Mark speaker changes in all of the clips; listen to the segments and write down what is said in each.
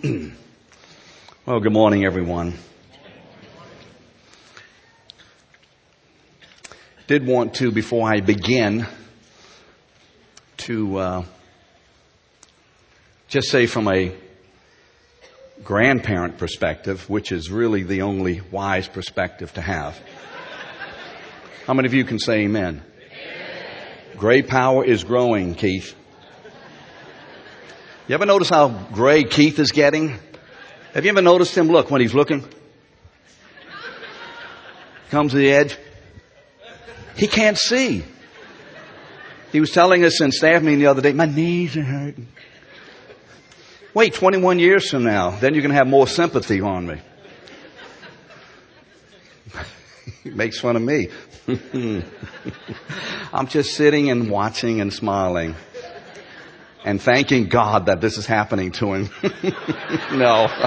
Speaker 1: well, good morning, everyone. Did want to, before I begin, to uh, just say from a grandparent perspective, which is really the only wise perspective to have. How many of you can say amen? amen. Gray power is growing, Keith. You ever notice how gray Keith is getting? Have you ever noticed him look when he's looking? Comes to the edge. He can't see. He was telling us in staff meeting the other day, my knees are hurting. Wait 21 years from now, then you're going to have more sympathy on me. he makes fun of me. I'm just sitting and watching and smiling and thanking God that this is happening to him. no.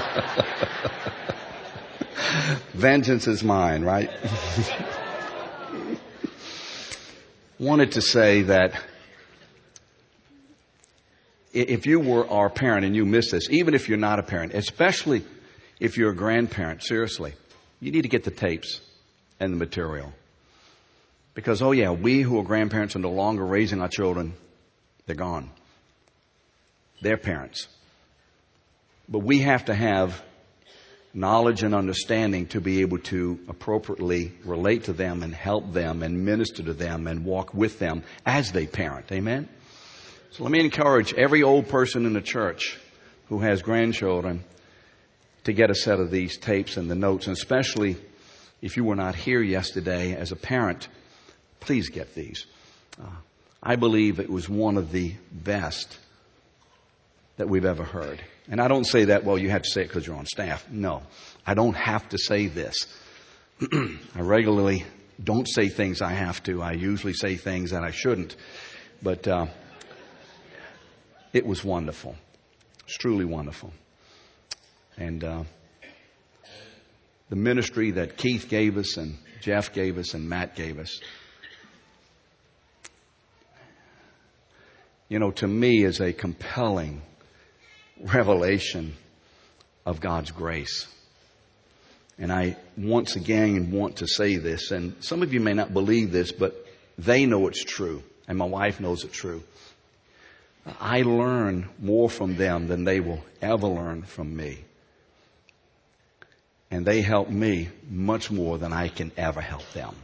Speaker 1: Vengeance is mine, right? Wanted to say that if you were our parent and you missed this, even if you're not a parent, especially if you're a grandparent, seriously, you need to get the tapes and the material. Because, oh yeah, we who are grandparents are no longer raising our children. They're gone their parents. But we have to have knowledge and understanding to be able to appropriately relate to them and help them and minister to them and walk with them as they parent. Amen? So let me encourage every old person in the church who has grandchildren to get a set of these tapes and the notes, and especially if you were not here yesterday as a parent, please get these. Uh, I believe it was one of the best that we've ever heard. And I don't say that, well, you have to say it because you're on staff. No, I don't have to say this. I regularly don't say things I have to. I usually say things that I shouldn't. But uh, it was wonderful. It's truly wonderful. And uh, the ministry that Keith gave us and Jeff gave us and Matt gave us, you know, to me is a compelling revelation of God's grace. And I once again want to say this, and some of you may not believe this, but they know it's true, and my wife knows it's true. I learn more from them than they will ever learn from me. And they help me much more than I can ever help them.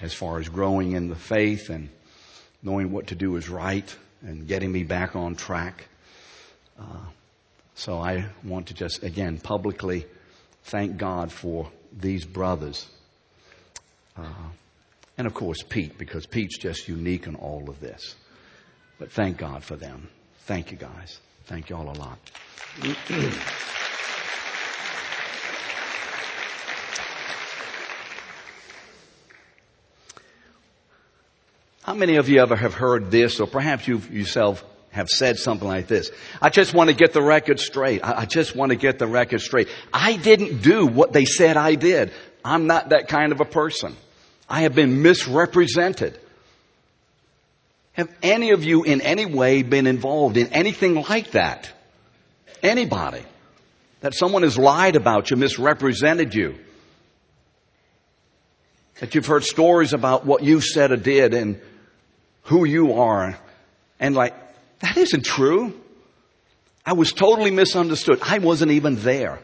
Speaker 1: As far as growing in the faith and knowing what to do is right and getting me back on track. Uh, so I want to just, again, publicly thank God for these brothers. Uh, and of course, Pete, because Pete's just unique in all of this. But thank God for them. Thank you guys. Thank you all a lot. How many of you ever have heard this, or perhaps you've yourself have said something like this. I just want to get the record straight. I, just want to get the record straight. I didn't do what they said I did. I'm not that kind of a person. I have been misrepresented. Have any of you in any way been involved in anything like that? Anybody? That someone has lied about you, misrepresented you? That you've heard stories about what you said or did and who you are and like that isn't true. I was totally misunderstood. I wasn't even there.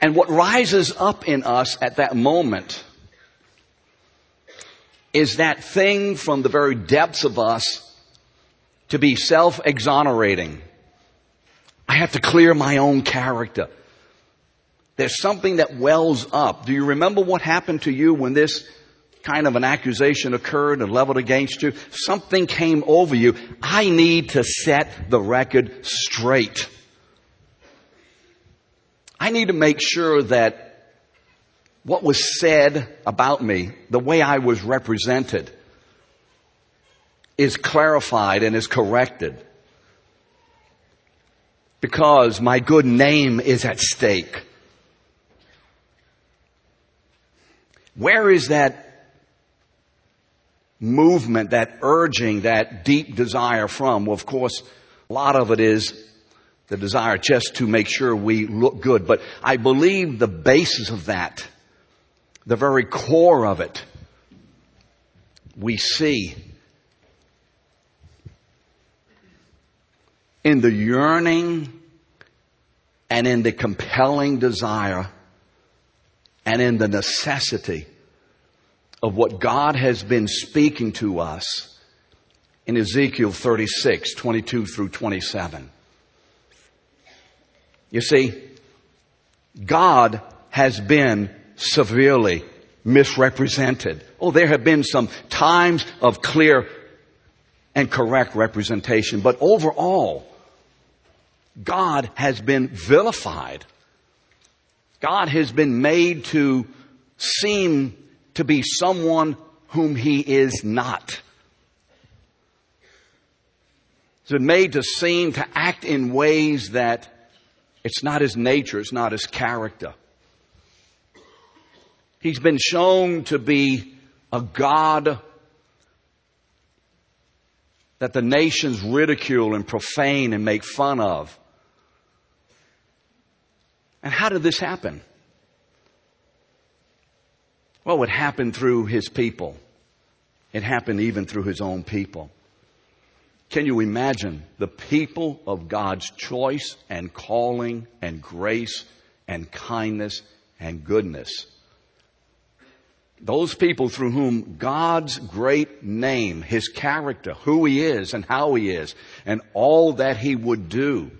Speaker 1: And what rises up in us at that moment is that thing from the very depths of us to be self-exonerating. I have to clear my own character. There's something that wells up. Do you remember what happened to you when this kind of an accusation occurred and leveled against you, something came over you. I need to set the record straight. I need to make sure that what was said about me, the way I was represented, is clarified and is corrected. Because my good name is at stake. Where is that movement, that urging, that deep desire from? Well, of course, A lot of it is the desire just to make sure we look good. But I believe the basis of that, the very core of it, we see in the yearning and in the compelling desire and in the necessity of what God has been speaking to us in Ezekiel 36, 22 through 27. You see, God has been severely misrepresented. Oh, there have been some times of clear and correct representation, but overall, God has been vilified. God has been made to seem to be someone whom he is not. He's been made to seem to act in ways that it's not his nature, it's not his character. He's been shown to be a God that the nations ridicule and profane and make fun of. And how did this happen? Well, it happened through his people. It happened even through his own people. Can you imagine the people of God's choice and calling and grace and kindness and goodness? Those people through whom God's great name, His character, who He is and how He is, and all that He would do,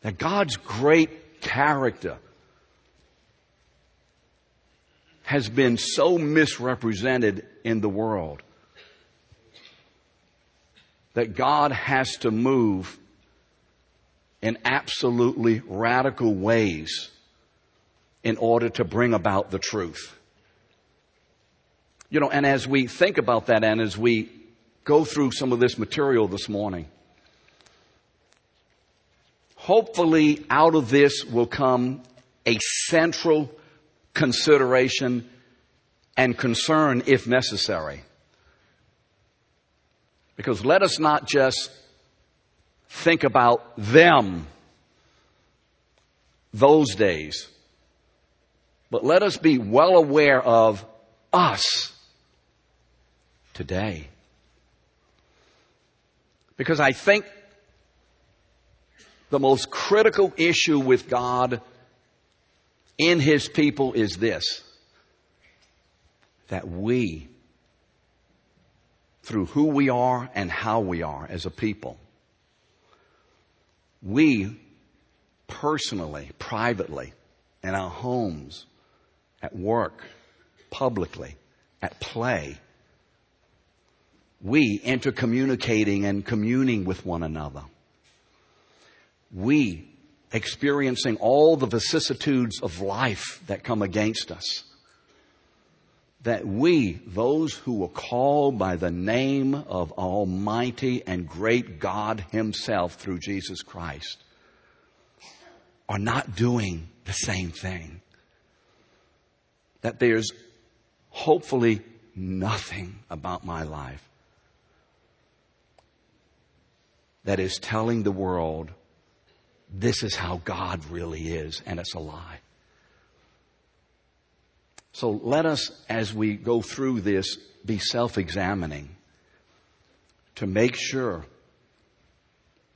Speaker 1: that God's great character has been so misrepresented in the world that God has to move in absolutely radical ways in order to bring about the truth. You know, and as we think about that and as we go through some of this material this morning, hopefully out of this will come a central consideration and concern if necessary because let us not just think about them those days, but let us be well aware of us today. Because I think the most critical issue with God in His people is this that we through who we are and how we are as a people. We personally, privately, in our homes, at work, publicly, at play, we intercommunicating and communing with one another. We experiencing all the vicissitudes of life that come against us that we, those who are called by the name of Almighty and great God Himself through Jesus Christ, are not doing the same thing. That there's hopefully nothing about my life that is telling the world this is how God really is, and it's a lie. So let us, as we go through this, be self examining to make sure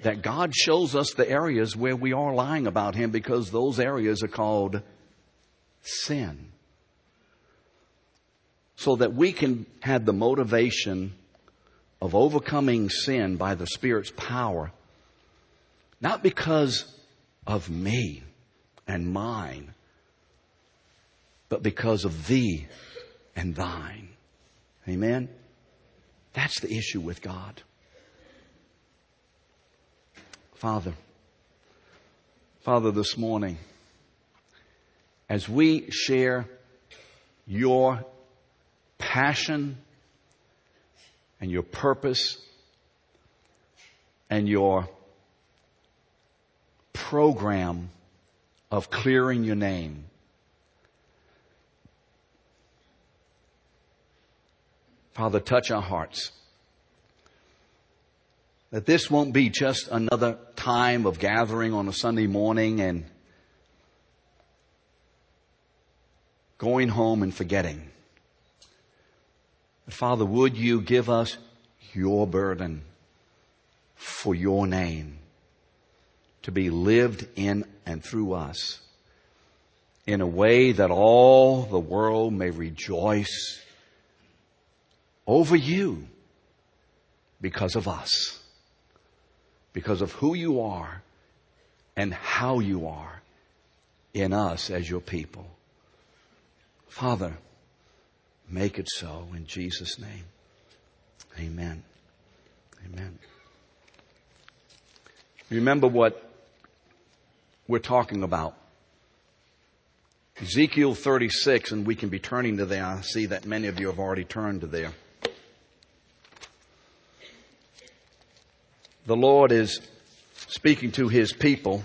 Speaker 1: that God shows us the areas where we are lying about Him because those areas are called sin. So that we can have the motivation of overcoming sin by the Spirit's power, not because of me and mine, but because of thee and thine. Amen? That's the issue with God. Father, Father, this morning, as we share your passion and your purpose and your program of clearing your name, Father, touch our hearts. That this won't be just another time of gathering on a Sunday morning and going home and forgetting. Father, would you give us your burden for your name to be lived in and through us in a way that all the world may rejoice over you because of us, because of who you are and how you are in us as your people. Father, make it so in Jesus' name. Amen. Amen. Remember what we're talking about. Ezekiel 36, and we can be turning to there. I see that many of you have already turned to there. The Lord is speaking to his people,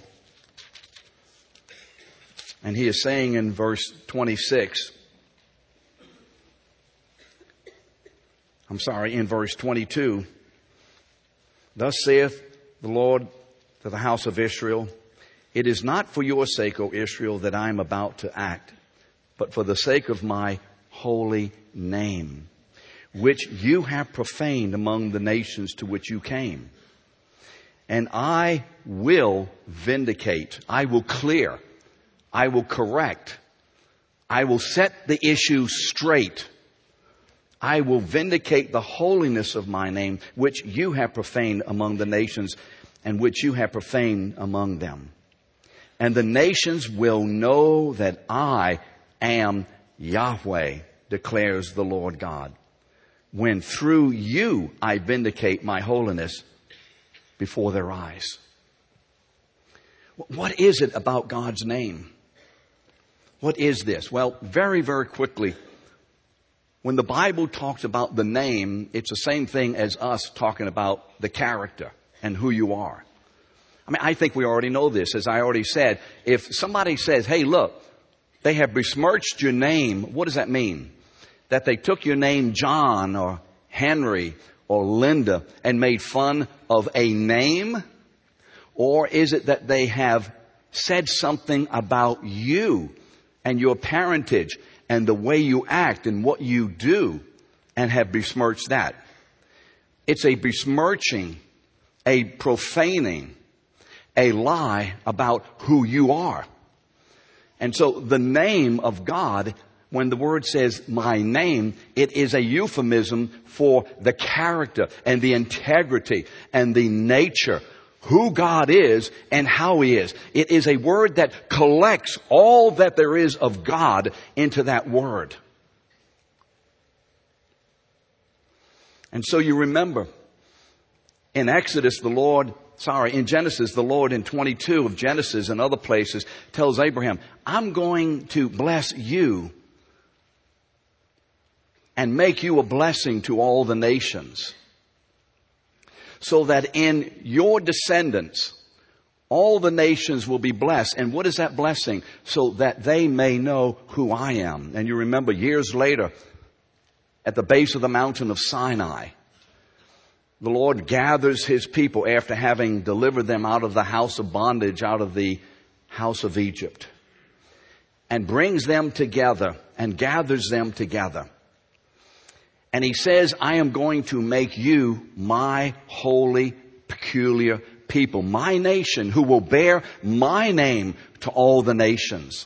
Speaker 1: and he is saying in verse 26, I'm sorry, in verse 22, Thus saith the Lord to the house of Israel, It is not for your sake, O Israel, that I am about to act, but for the sake of my holy name, which you have profaned among the nations to which you came. And I will vindicate, I will clear, I will correct, I will set the issue straight I will vindicate the holiness of my name, which you have profaned among the nations and which you have profaned among them. And the nations will know that I am Yahweh, declares the Lord God, when through you I vindicate my holiness before their eyes. What is it about God's name? What is this? Well, very, very quickly, when the Bible talks about the name, it's the same thing as us talking about the character and who you are. I mean, I think we already know this. As I already said, if somebody says, hey, look, they have besmirched your name, what does that mean? That they took your name John or Henry or Linda and made fun of a name? Or is it that they have said something about you and your parentage and the way you act and what you do and have besmirched that. It's a besmirching, a profaning, a lie about who you are. And so the name of God, when the word says my name, it is a euphemism for the character and the integrity and the nature who God is and how He is. It is a word that collects all that there is of God into that word. And so you remember in Exodus, the Lord, sorry, in Genesis, the Lord in 22 of Genesis and other places tells Abraham, I'm going to bless you and make you a blessing to all the nations so that in your descendants, all the nations will be blessed. And what is that blessing? So that they may know who I am. And you remember years later, at the base of the mountain of Sinai, the Lord gathers his people after having delivered them out of the house of bondage, out of the house of Egypt, and brings them together and gathers them together. And he says, I am going to make you my holy, peculiar people, my nation who will bear my name to all the nations.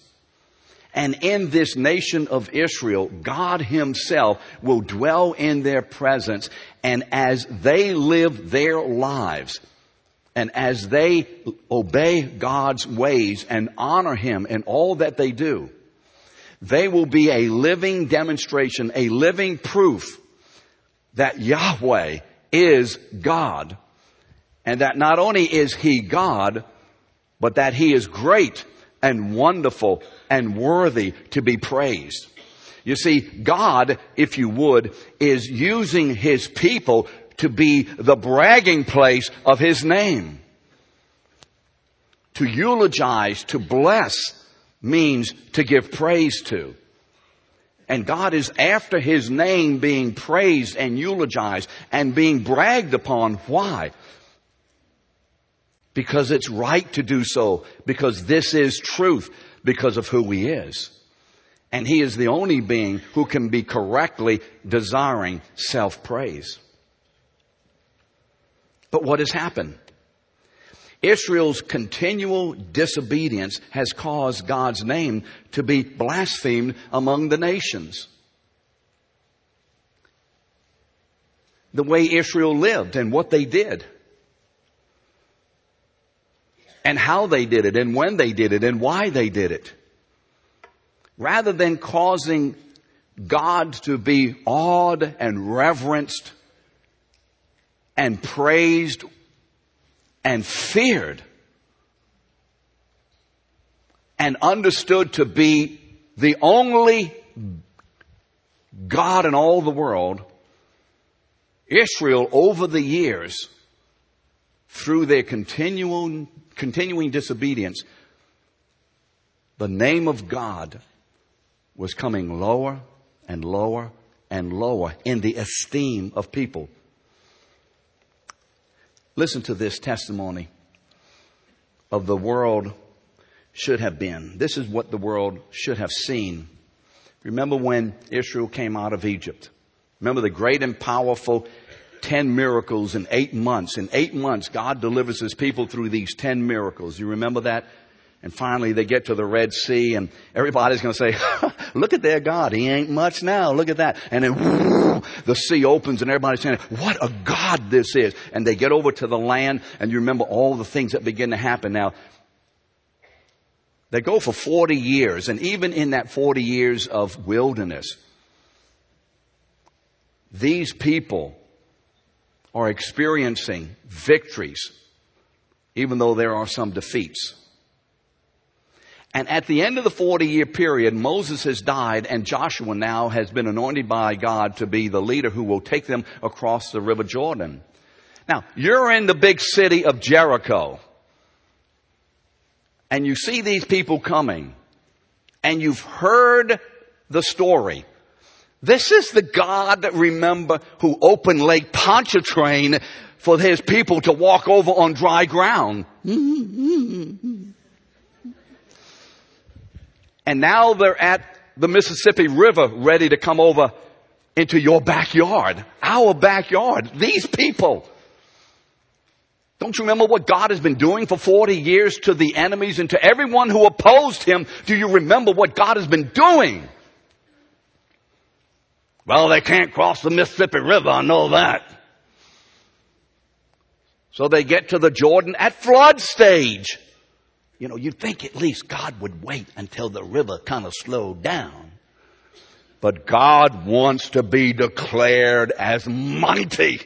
Speaker 1: And in this nation of Israel, God himself will dwell in their presence. And as they live their lives, and as they obey God's ways and honor him in all that they do, they will be a living demonstration, a living proof that Yahweh is God. And that not only is He God, but that He is great and wonderful and worthy to be praised. You see, God, if you would, is using His people to be the bragging place of His name. To eulogize, to bless, means to give praise to. And God is after His name being praised and eulogized and being bragged upon. Why? because it's right to do so, because this is truth, because of who he is. And he is the only being who can be correctly desiring self-praise. But what has happened? Israel's continual disobedience has caused God's name to be blasphemed among the nations. The way Israel lived and what they did and how they did it and when they did it and why they did it. Rather than causing God to be awed and reverenced and praised and feared and understood to be the only God in all the world, Israel over the years, through their continual continuing disobedience, the name of God was coming lower and lower and lower in the esteem of people. Listen to this testimony of the world should have been. This is what the world should have seen. Remember when Israel came out of Egypt? Remember the great and powerful 10 miracles in eight months. In eight months, God delivers his people through these 10 miracles. You remember that? And finally they get to the Red Sea and everybody's going to say, look at their God. He ain't much now. Look at that. And then whoo, the sea opens and everybody's saying, what a God this is. And they get over to the land and you remember all the things that begin to happen. Now, they go for 40 years and even in that 40 years of wilderness, these people are experiencing victories, even though there are some defeats. And at the end of the 40 year period, Moses has died and Joshua now has been anointed by God to be the leader who will take them across the river Jordan. Now, you're in the big city of Jericho and you see these people coming and you've heard the story. This is the God, remember, who opened Lake Pontchartrain for his people to walk over on dry ground. and now they're at the Mississippi River ready to come over into your backyard, our backyard, these people. Don't you remember what God has been doing for 40 years to the enemies and to everyone who opposed him? Do you remember what God has been doing? Well, they can't cross the Mississippi River, I know that. So they get to the Jordan at flood stage. You know, you'd think at least God would wait until the river kind of slowed down. But God wants to be declared as mighty.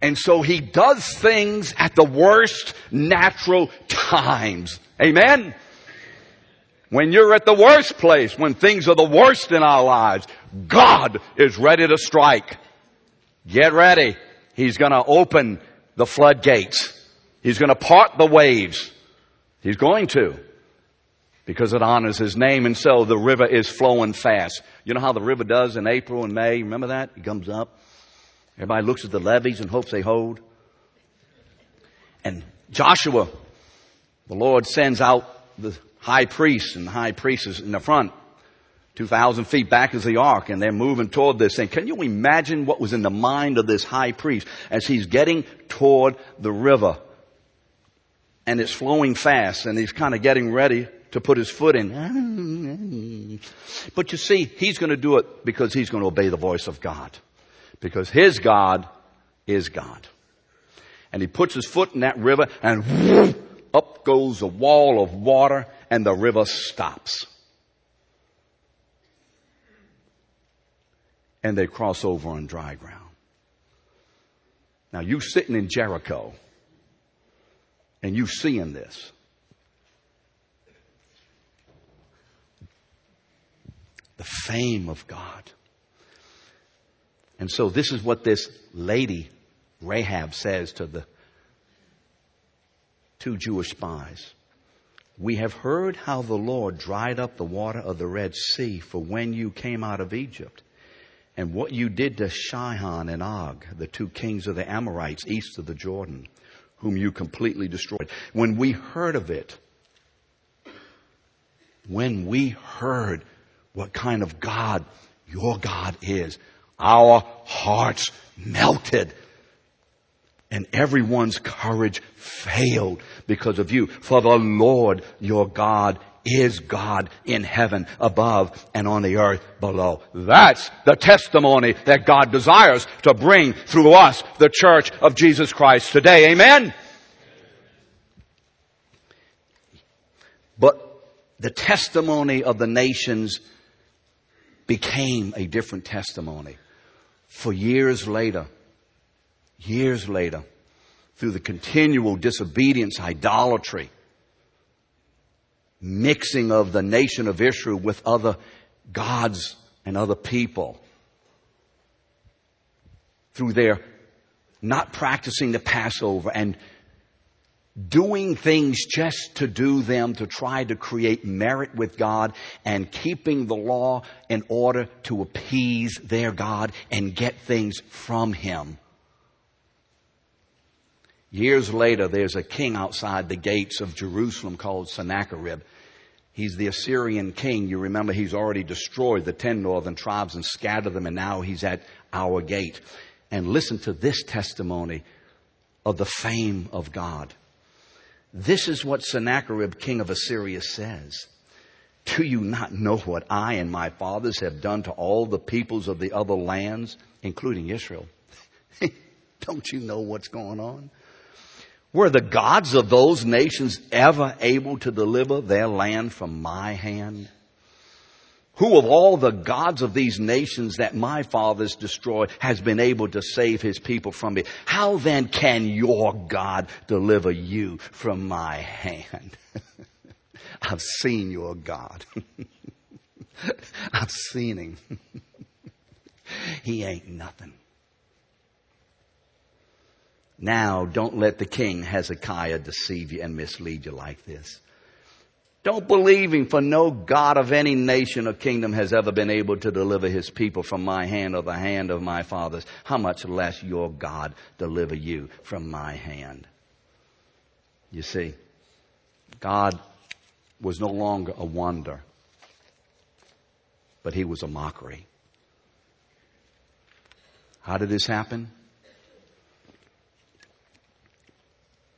Speaker 1: And so he does things at the worst natural times. Amen? When you're at the worst place, when things are the worst in our lives, God is ready to strike. Get ready. He's gonna open the floodgates. He's gonna part the waves. He's going to. Because it honors His name and so the river is flowing fast. You know how the river does in April and May? Remember that? It comes up. Everybody looks at the levees and hopes they hold. And Joshua, the Lord sends out the high priest and high priestess in the front. 2,000 feet back is the ark and they're moving toward this thing. Can you imagine what was in the mind of this high priest as he's getting toward the river? And it's flowing fast and he's kind of getting ready to put his foot in. But you see, he's going to do it because he's going to obey the voice of God. Because his God is God. And he puts his foot in that river and up goes a wall of water and the river stops. And they cross over on dry ground. Now you sitting in Jericho and you seeing this. The fame of God. And so this is what this lady, Rahab, says to the two Jewish spies. We have heard how the Lord dried up the water of the Red Sea for when you came out of Egypt, and what you did to Sihon and Og, the two kings of the Amorites east of the Jordan, whom you completely destroyed. When we heard of it, when we heard what kind of God your God is, our hearts melted and everyone's courage failed because of you. For the Lord your God is God in heaven above and on the earth below. That's the testimony that God desires to bring through us, the church of Jesus Christ today. Amen? But the testimony of the nations became a different testimony. For years later, years later, through the continual disobedience, idolatry, mixing of the nation of Israel with other gods and other people, through their not practicing the Passover and doing things just to do them, to try to create merit with God and keeping the law in order to appease their God and get things from Him. Years later, there's a king outside the gates of Jerusalem called Sennacherib. He's the Assyrian king. You remember he's already destroyed the ten northern tribes and scattered them, and now he's at our gate. And listen to this testimony of the fame of God. This is what Sennacherib, king of Assyria, says. Do you not know what I and my fathers have done to all the peoples of the other lands, including Israel? Don't you know what's going on? Were the gods of those nations ever able to deliver their land from my hand? Who of all the gods of these nations that my fathers destroyed has been able to save his people from me? How then can your God deliver you from my hand? I've seen your God. I've seen him. he ain't nothing. Now, don't let the king Hezekiah deceive you and mislead you like this. Don't believe him, for no God of any nation or kingdom has ever been able to deliver his people from my hand or the hand of my fathers. How much less your God deliver you from my hand? You see, God was no longer a wonder, but he was a mockery. How did this happen?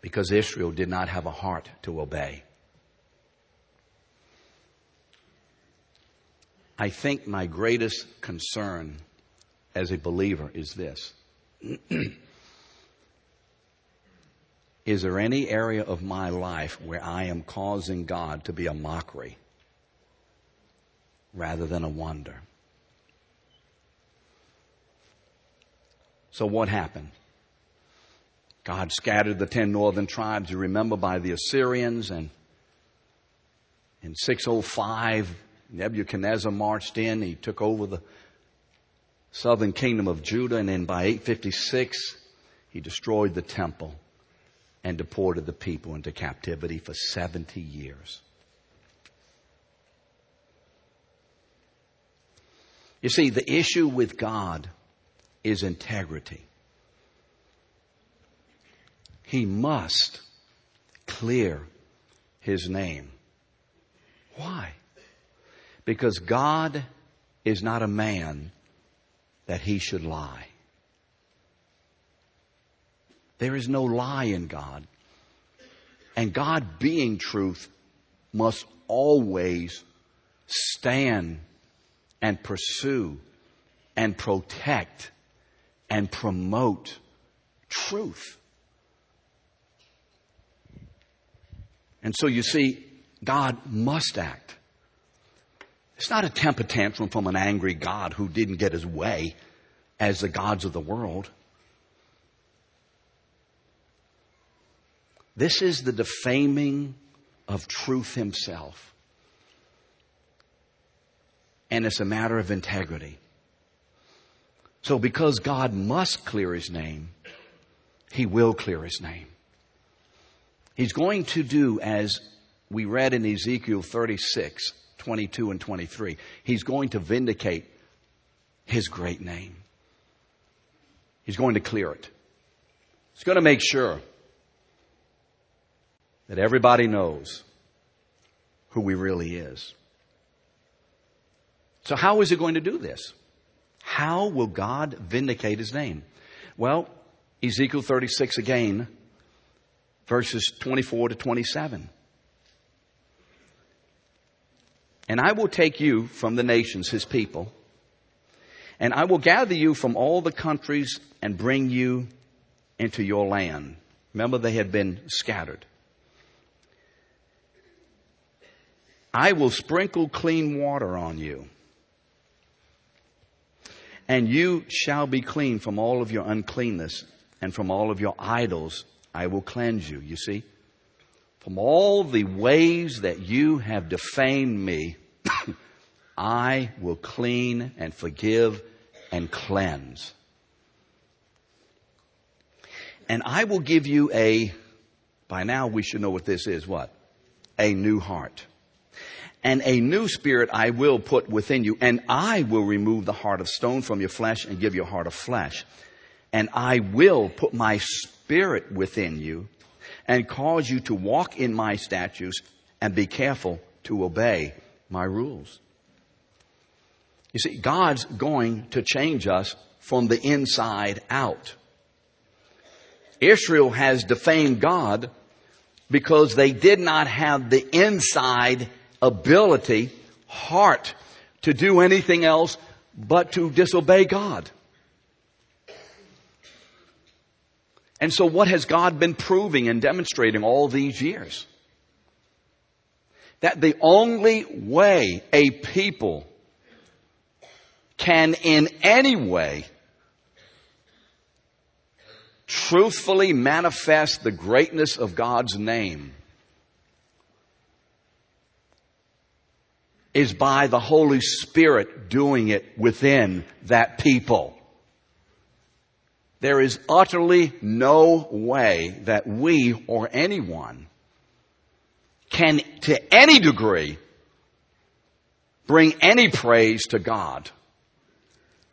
Speaker 1: Because Israel did not have a heart to obey. I think my greatest concern as a believer is this. is there any area of my life where I am causing God to be a mockery rather than a wonder? So what happened? God scattered the ten northern tribes, you remember, by the Assyrians. And in 605, Nebuchadnezzar marched in. He took over the southern kingdom of Judah. And then by 856, he destroyed the temple and deported the people into captivity for 70 years. You see, the issue with God is integrity he must clear his name. Why? Because God is not a man that he should lie. There is no lie in God. And God being truth must always stand and pursue and protect and promote truth. And so you see, God must act. It's not a temper tantrum from an angry God who didn't get his way as the gods of the world. This is the defaming of truth himself. And it's a matter of integrity. So because God must clear his name, he will clear his name. He's going to do as we read in Ezekiel 36, 22 and 23. He's going to vindicate his great name. He's going to clear it. He's going to make sure that everybody knows who he really is. So how is he going to do this? How will God vindicate his name? Well, Ezekiel 36 again, verses 24 to 27. And I will take you from the nations, his people, and I will gather you from all the countries and bring you into your land. Remember, they had been scattered. I will sprinkle clean water on you, and you shall be clean from all of your uncleanness, and from all of your idols I will cleanse you. You see? From all the ways that you have defamed me, I will clean and forgive and cleanse. And I will give you a, by now we should know what this is, what? A new heart. And a new spirit I will put within you, and I will remove the heart of stone from your flesh and give you a heart of flesh. And I will put my spirit within you and cause you to walk in my statutes and be careful to obey my rules. You see, God's going to change us from the inside out. Israel has defamed God because they did not have the inside ability, heart, to do anything else but to disobey God. And so what has God been proving and demonstrating all these years? That the only way a people can in any way truthfully manifest the greatness of God's name is by the Holy Spirit doing it within that people. There is utterly no way that we or anyone can, to any degree, bring any praise to God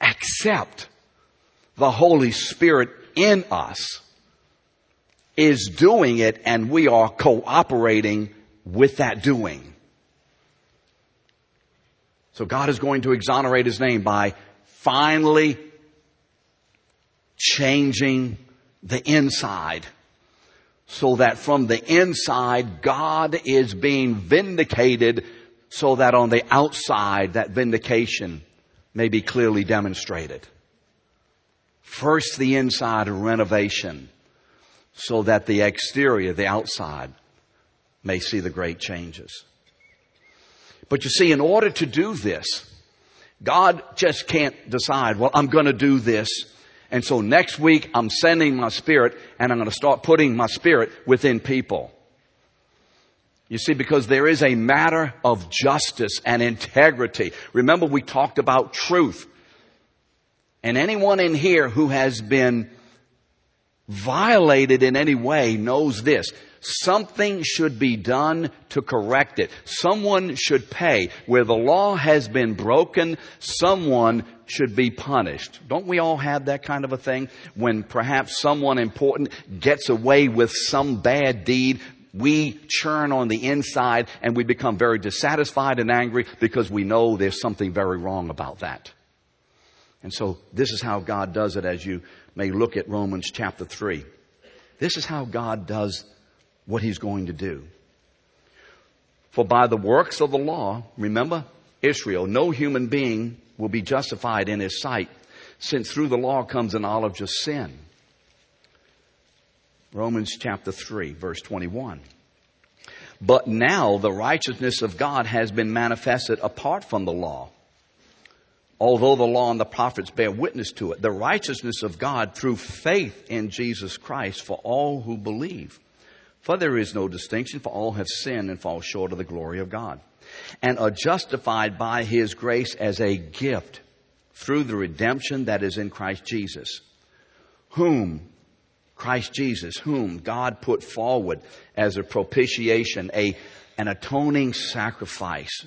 Speaker 1: except the Holy Spirit in us is doing it and we are cooperating with that doing. So God is going to exonerate his name by finally changing the inside so that from the inside God is being vindicated so that on the outside that vindication may be clearly demonstrated. First the inside renovation so that the exterior, the outside, may see the great changes. But you see, in order to do this, God just can't decide, well, I'm going to do this. And so next week I'm sending my spirit and I'm going to start putting my spirit within people. You see, because there is a matter of justice and integrity. Remember we talked about truth. And anyone in here who has been violated in any way knows this. Something should be done to correct it. Someone should pay. Where the law has been broken, someone should be punished. Don't we all have that kind of a thing? When perhaps someone important gets away with some bad deed, we churn on the inside and we become very dissatisfied and angry because we know there's something very wrong about that. And so this is how God does it as you may look at Romans chapter 3. This is how God does what He's going to do. For by the works of the law, remember Israel, no human being will be justified in His sight since through the law comes the knowledge of sin. Romans chapter 3 verse 21. But now the righteousness of God has been manifested apart from the law. Although the law and the prophets bear witness to it, the righteousness of God through faith in Jesus Christ for all who believe. For there is no distinction, for all have sinned and fall short of the glory of God, and are justified by His grace as a gift through the redemption that is in Christ Jesus, whom Christ Jesus, whom God put forward as a propitiation, a, an atoning sacrifice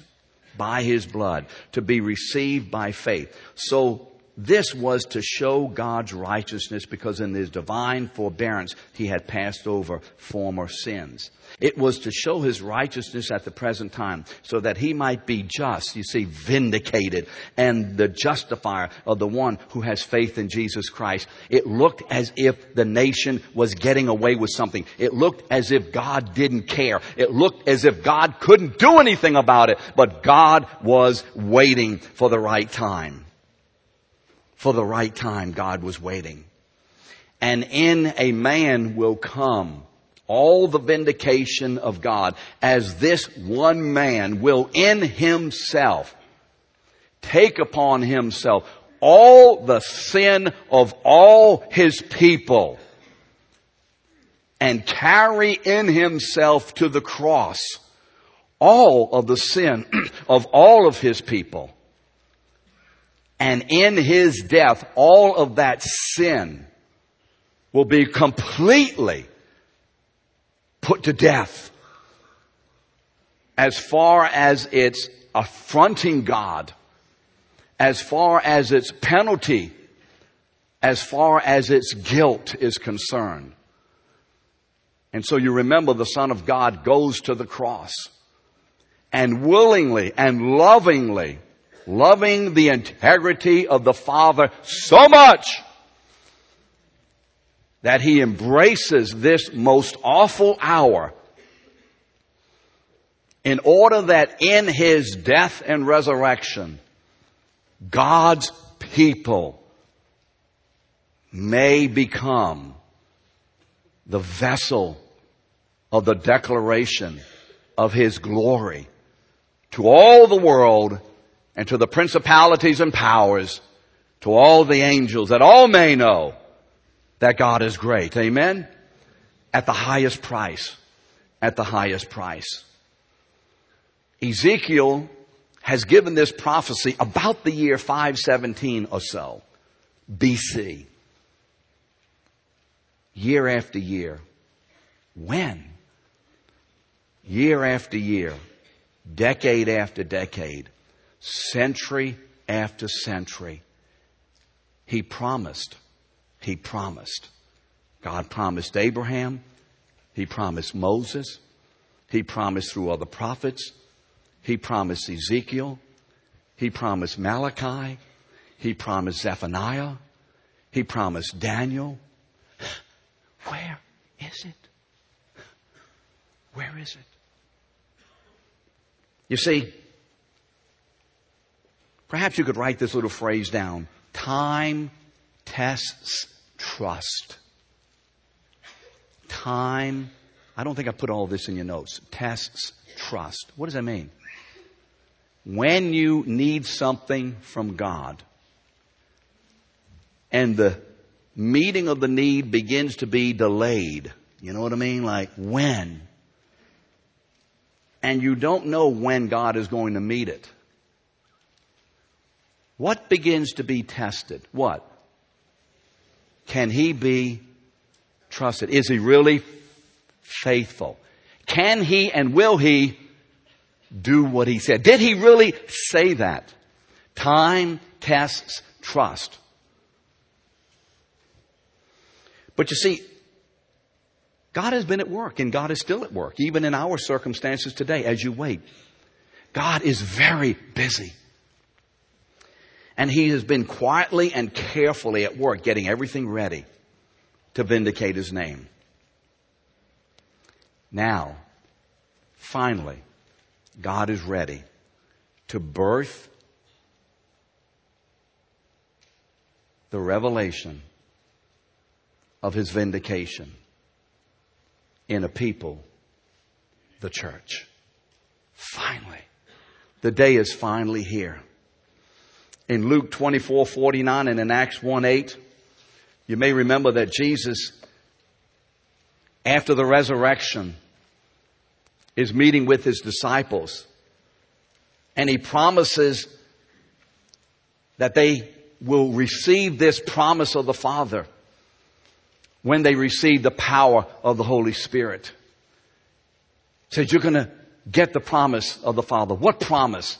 Speaker 1: by his blood to be received by faith. So This was to show God's righteousness because in his divine forbearance he had passed over former sins. It was to show his righteousness at the present time so that he might be just, you see, vindicated and the justifier of the one who has faith in Jesus Christ. It looked as if the nation was getting away with something. It looked as if God didn't care. It looked as if God couldn't do anything about it, but God was waiting for the right time. For the right time, God was waiting. And in a man will come all the vindication of God as this one man will in himself take upon himself all the sin of all his people and carry in himself to the cross all of the sin of all of his people. And in his death, all of that sin will be completely put to death as far as it's affronting God, as far as its penalty, as far as its guilt is concerned. And so you remember the Son of God goes to the cross and willingly and lovingly, loving the integrity of the Father so much that he embraces this most awful hour in order that in his death and resurrection, God's people may become the vessel of the declaration of his glory to all the world and to the principalities and powers, to all the angels, that all may know that God is great. Amen? At the highest price. At the highest price. Ezekiel has given this prophecy about the year 517 or so, BC. Year after year. When? Year after year. Decade after decade. Century after century. He promised he promised. God promised Abraham. He promised Moses. He promised through other prophets. He promised Ezekiel. He promised Malachi. He promised Zephaniah. He promised Daniel. Where is it? Where is it? You see, perhaps you could write this little phrase down. Time tests trust. Time, I don't think I put all this in your notes. Tests trust. What does that mean? When you need something from God and the meeting of the need begins to be delayed, you know what I mean? Like when? And you don't know when God is going to meet it. What begins to be tested? What? Can he be trusted? Is he really faithful? Can he and will he do what he said? Did he really say that? Time tests trust. But you see, God has been at work and God is still at work, even in our circumstances today as you wait. God is very busy. And he has been quietly and carefully at work getting everything ready to vindicate his name. Now, finally, God is ready to birth the revelation of his vindication in a people, the church. Finally. The day is finally here in Luke 24, 49 and in Acts 1, 8. You may remember that Jesus, after the resurrection, is meeting with his disciples and he promises that they will receive this promise of the Father when they receive the power of the Holy Spirit. He says you're going to get the promise of the Father. What promise?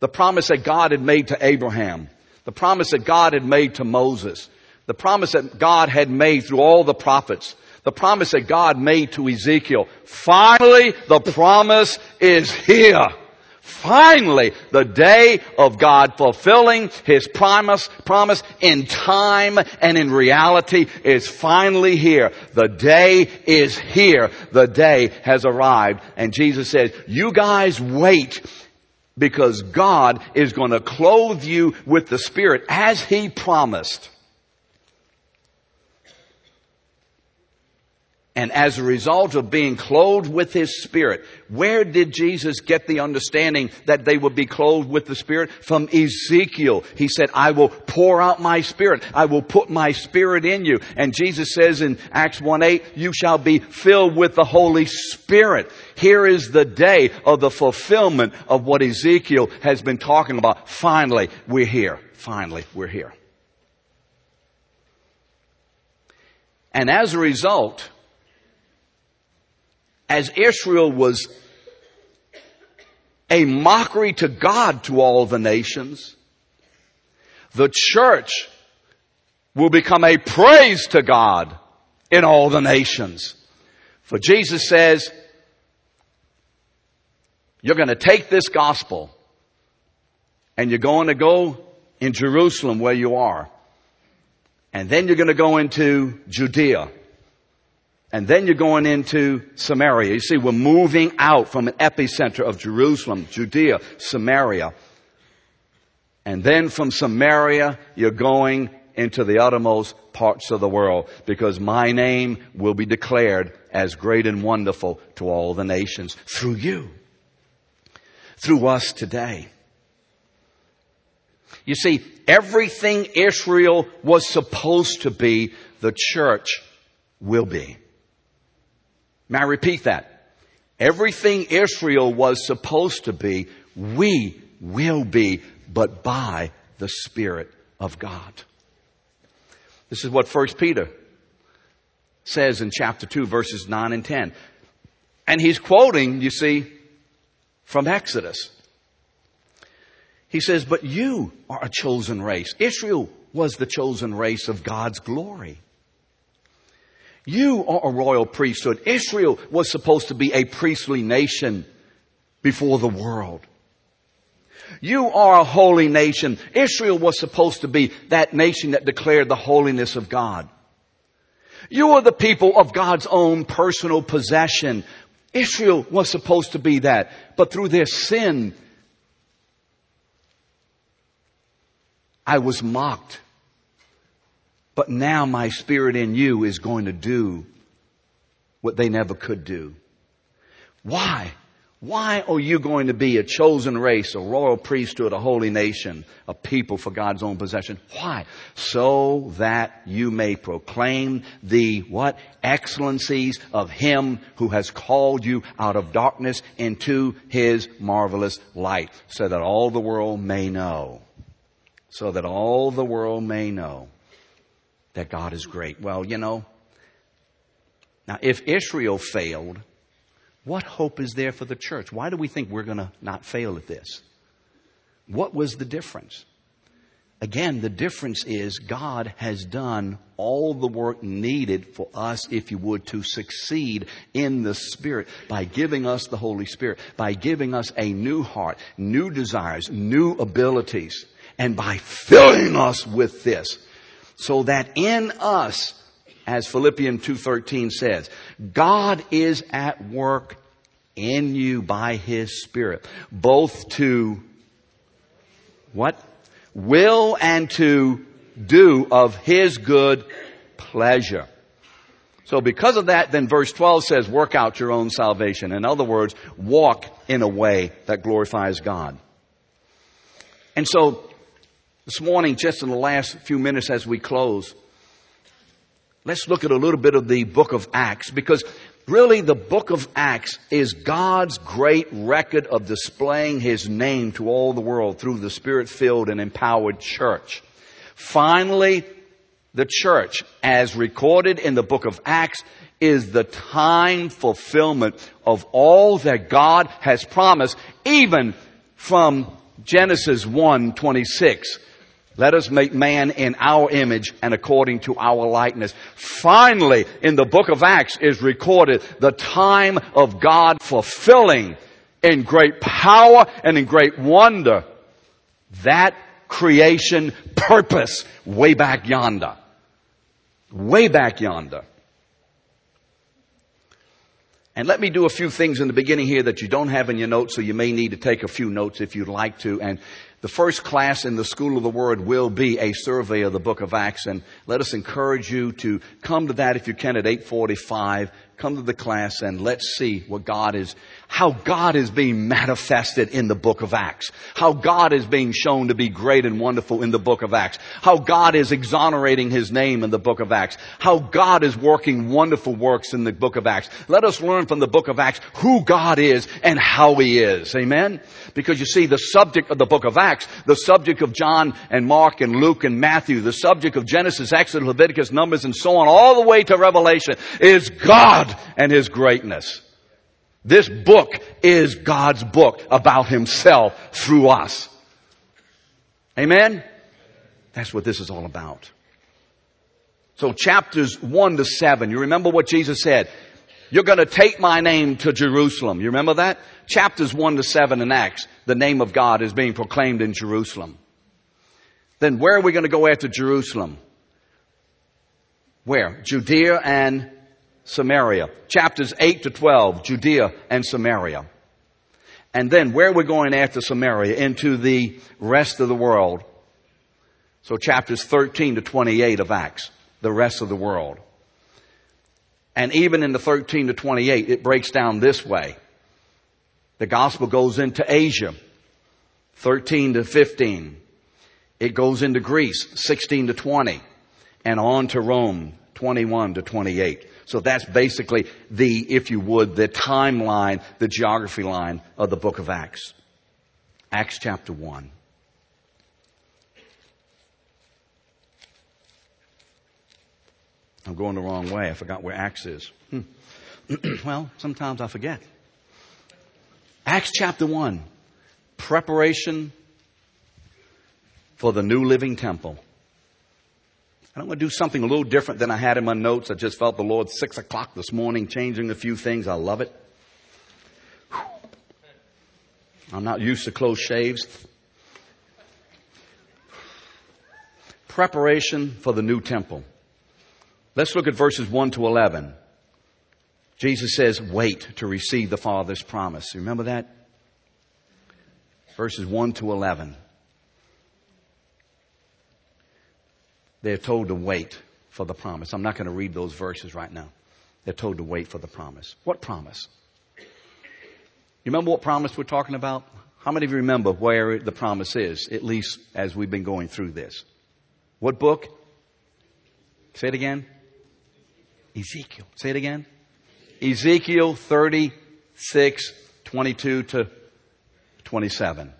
Speaker 1: The promise that God had made to Abraham, The promise that God had made to Moses. The promise that God had made through all the prophets. The promise that God made to Ezekiel. Finally, the promise is here. Finally, the day of God fulfilling His promise, promise in time and in reality is finally here. The day is here. The day has arrived. And Jesus says, you guys wait because God is going to clothe you with the Spirit as He promised. And as a result of being clothed with His Spirit, where did Jesus get the understanding that they would be clothed with the Spirit? From Ezekiel. He said, I will pour out my Spirit. I will put my Spirit in you. And Jesus says in Acts 1-8, you shall be filled with the Holy Spirit. Here is the day of the fulfillment of what Ezekiel has been talking about. Finally, we're here. Finally, we're here. And as a result, as Israel was a mockery to God to all the nations, the church will become a praise to God in all the nations. For Jesus says, you're going to take this gospel and you're going to go in Jerusalem where you are. And then you're going to go into Judea and then you're going into Samaria. You see, we're moving out from an epicenter of Jerusalem, Judea, Samaria. And then from Samaria, you're going into the uttermost parts of the world because my name will be declared as great and wonderful to all the nations through you, through us today. You see, everything Israel was supposed to be, the church will be. May I repeat that? Everything Israel was supposed to be, we will be, but by the Spirit of God. This is what 1 Peter says in chapter 2 verses 9 and 10. And he's quoting, you see, from Exodus. He says, but you are a chosen race. Israel was the chosen race of God's glory. You are a royal priesthood. Israel was supposed to be a priestly nation before the world. You are a holy nation. Israel was supposed to be that nation that declared the holiness of God. You are the people of God's own personal possession. Israel was supposed to be that, but through their sin, I was mocked but now my spirit in you is going to do what they never could do. Why? Why are you going to be a chosen race, a royal priesthood, a holy nation, a people for God's own possession? Why? So that you may proclaim the what? Excellencies of Him who has called you out of darkness into His marvelous light, so that all the world may know. So that all the world may know that God is great. Well, you know, now if Israel failed, what hope is there for the church? Why do we think we're going to not fail at this? What was the difference? Again, the difference is God has done all the work needed for us, if you would, to succeed in the Spirit by giving us the Holy Spirit, by giving us a new heart, new desires, new abilities, and by filling us with this so that in us, as Philippians 2.13 says, God is at work in you by His Spirit, both to what? Will and to do of His good pleasure. So because of that, then verse 12 says, work out your own salvation. In other words, walk in a way that glorifies God. And so this morning, just in the last few minutes as we close, let's look at a little bit of the book of Acts because really the book of Acts is God's great record of displaying His name to all the world through the Spirit filled and empowered church. Finally, the church, as recorded in the book of Acts, is the time fulfillment of all that God has promised, even from Genesis 1 26 Let us make man in our image and according to our likeness. Finally, in the book of Acts is recorded the time of God fulfilling in great power and in great wonder that creation purpose way back yonder. Way back yonder. And let me do a few things in the beginning here that you don't have in your notes, so you may need to take a few notes if you'd like to. And the first class in the School of the Word will be a survey of the book of Acts, and let us encourage you to come to that if you can at 845 come to the class and let's see what God is, how God is being manifested in the book of Acts. How God is being shown to be great and wonderful in the book of Acts. How God is exonerating His name in the book of Acts. How God is working wonderful works in the book of Acts. Let us learn from the book of Acts who God is and how He is. Amen? Because you see, the subject of the book of Acts, the subject of John and Mark and Luke and Matthew, the subject of Genesis, Exodus, Leviticus, Numbers, and so on, all the way to Revelation is God and His greatness. This book is God's book about Himself through us. Amen? That's what this is all about. So chapters 1 to 7, you remember what Jesus said? You're going to take my name to Jerusalem. You remember that? Chapters 1 to 7 in Acts, the name of God is being proclaimed in Jerusalem. Then where are we going to go after Jerusalem? Where? Judea and Samaria. Chapters 8 to 12, Judea and Samaria. And then where we're we going after Samaria? Into the rest of the world. So chapters 13 to 28 of Acts, the rest of the world. And even in the 13 to 28, it breaks down this way. The gospel goes into Asia, 13 to 15. It goes into Greece, 16 to 20. And on to Rome, 21 to 28. So that's basically the, if you would, the timeline, the geography line of the book of Acts. Acts chapter 1. I'm going the wrong way. I forgot where Acts is. Hmm. well, sometimes I forget. Acts chapter 1. Preparation for the new living temple. And I'm going to do something a little different than I had in my notes. I just felt the Lord six o'clock this morning changing a few things. I love it. I'm not used to close shaves. Preparation for the new temple. Let's look at verses 1 to 11. Jesus says, wait to receive the Father's promise. Remember that? Verses 1 to 11. They're told to wait for the promise. I'm not going to read those verses right now. They're told to wait for the promise. What promise? You remember what promise we're talking about? How many of you remember where the promise is, at least as we've been going through this? What book? Say it again. Ezekiel. Say it again. Ezekiel 36, 22 to 27.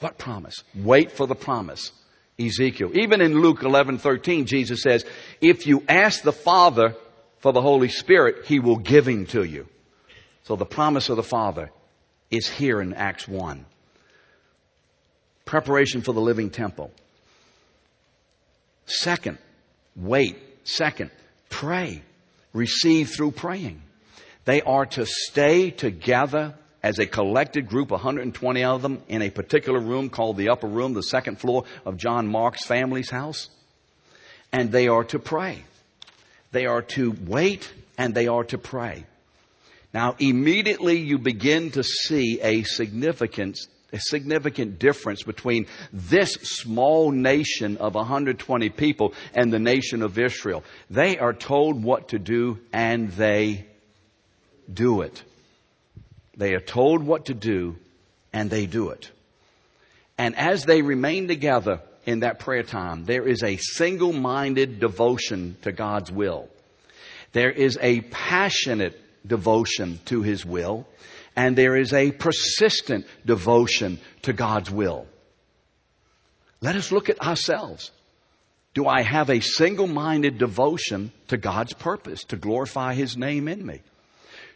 Speaker 1: What promise? Wait for the promise. Ezekiel. Even in Luke 11, 13, Jesus says, if you ask the Father for the Holy Spirit, He will give Him to you. So the promise of the Father is here in Acts 1. Preparation for the living temple. Second, wait. Second, pray. Receive through praying. They are to stay together as a collected group, 120 of them, in a particular room called the upper room, the second floor of John Mark's family's house. And they are to pray. They are to wait and they are to pray. Now, immediately you begin to see a significant, a significant difference between this small nation of 120 people and the nation of Israel. They are told what to do and they do it. They are told what to do and they do it. And as they remain together in that prayer time, there is a single-minded devotion to God's will. There is a passionate devotion to His will. And there is a persistent devotion to God's will. Let us look at ourselves. Do I have a single-minded devotion to God's purpose to glorify His name in me?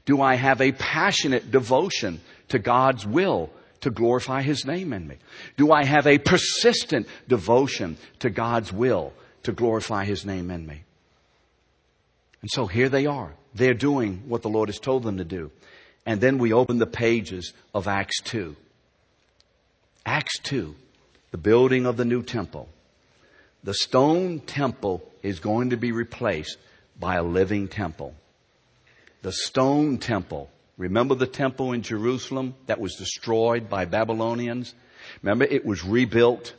Speaker 1: Do I have a passionate devotion to God's will to glorify His name in me? Do I have a persistent devotion to God's will to glorify His name in me? And so here they are. They're doing what the Lord has told them to do. And then we open the pages of Acts 2. Acts 2, the building of the new temple. The stone temple is going to be replaced by a living temple. The stone temple. Remember the temple in Jerusalem that was destroyed by Babylonians? Remember it was rebuilt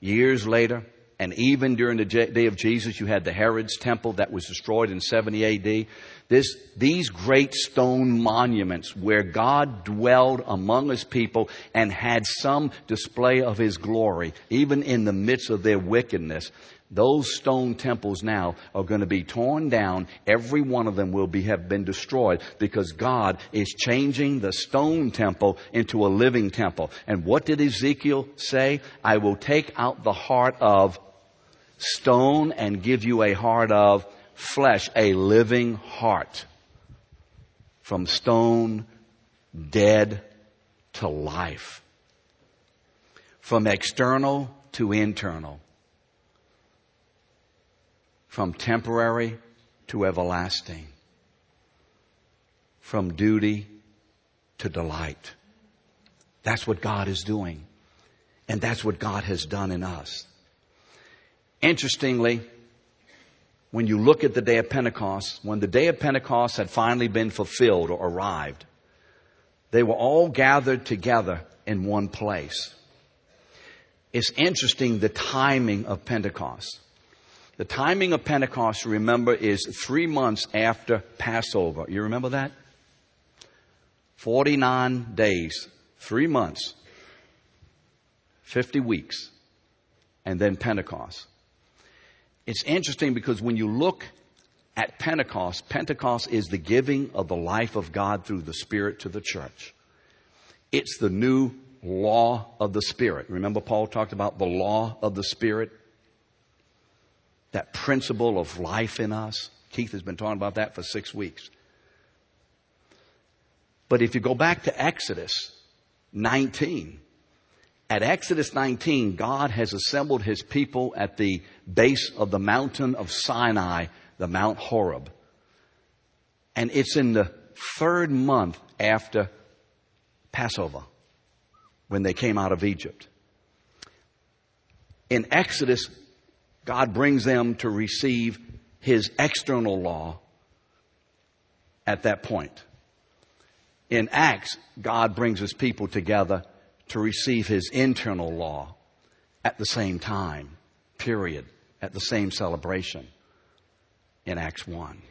Speaker 1: years later? And even during the day of Jesus, you had the Herod's temple that was destroyed in 70 AD. This, these great stone monuments where God dwelled among his people and had some display of his glory, even in the midst of their wickedness. Those stone temples now are going to be torn down. Every one of them will be, have been destroyed because God is changing the stone temple into a living temple. And what did Ezekiel say? I will take out the heart of stone and give you a heart of flesh, a living heart. From stone, dead to life. From external to internal. From temporary to everlasting. From duty to delight. That's what God is doing. And that's what God has done in us. Interestingly, when you look at the day of Pentecost, when the day of Pentecost had finally been fulfilled or arrived, they were all gathered together in one place. It's interesting the timing of Pentecost. The timing of Pentecost, remember, is three months after Passover. You remember that? 49 days, three months, 50 weeks, and then Pentecost. It's interesting because when you look at Pentecost, Pentecost is the giving of the life of God through the Spirit to the church. It's the new law of the Spirit. Remember, Paul talked about the law of the Spirit? That principle of life in us. Keith has been talking about that for six weeks. But if you go back to Exodus 19, at Exodus 19, God has assembled his people at the base of the mountain of Sinai, the Mount Horeb. And it's in the third month after Passover when they came out of Egypt. In Exodus, God brings them to receive his external law at that point. In Acts, God brings his people together to receive his internal law at the same time, period, at the same celebration in Acts 1.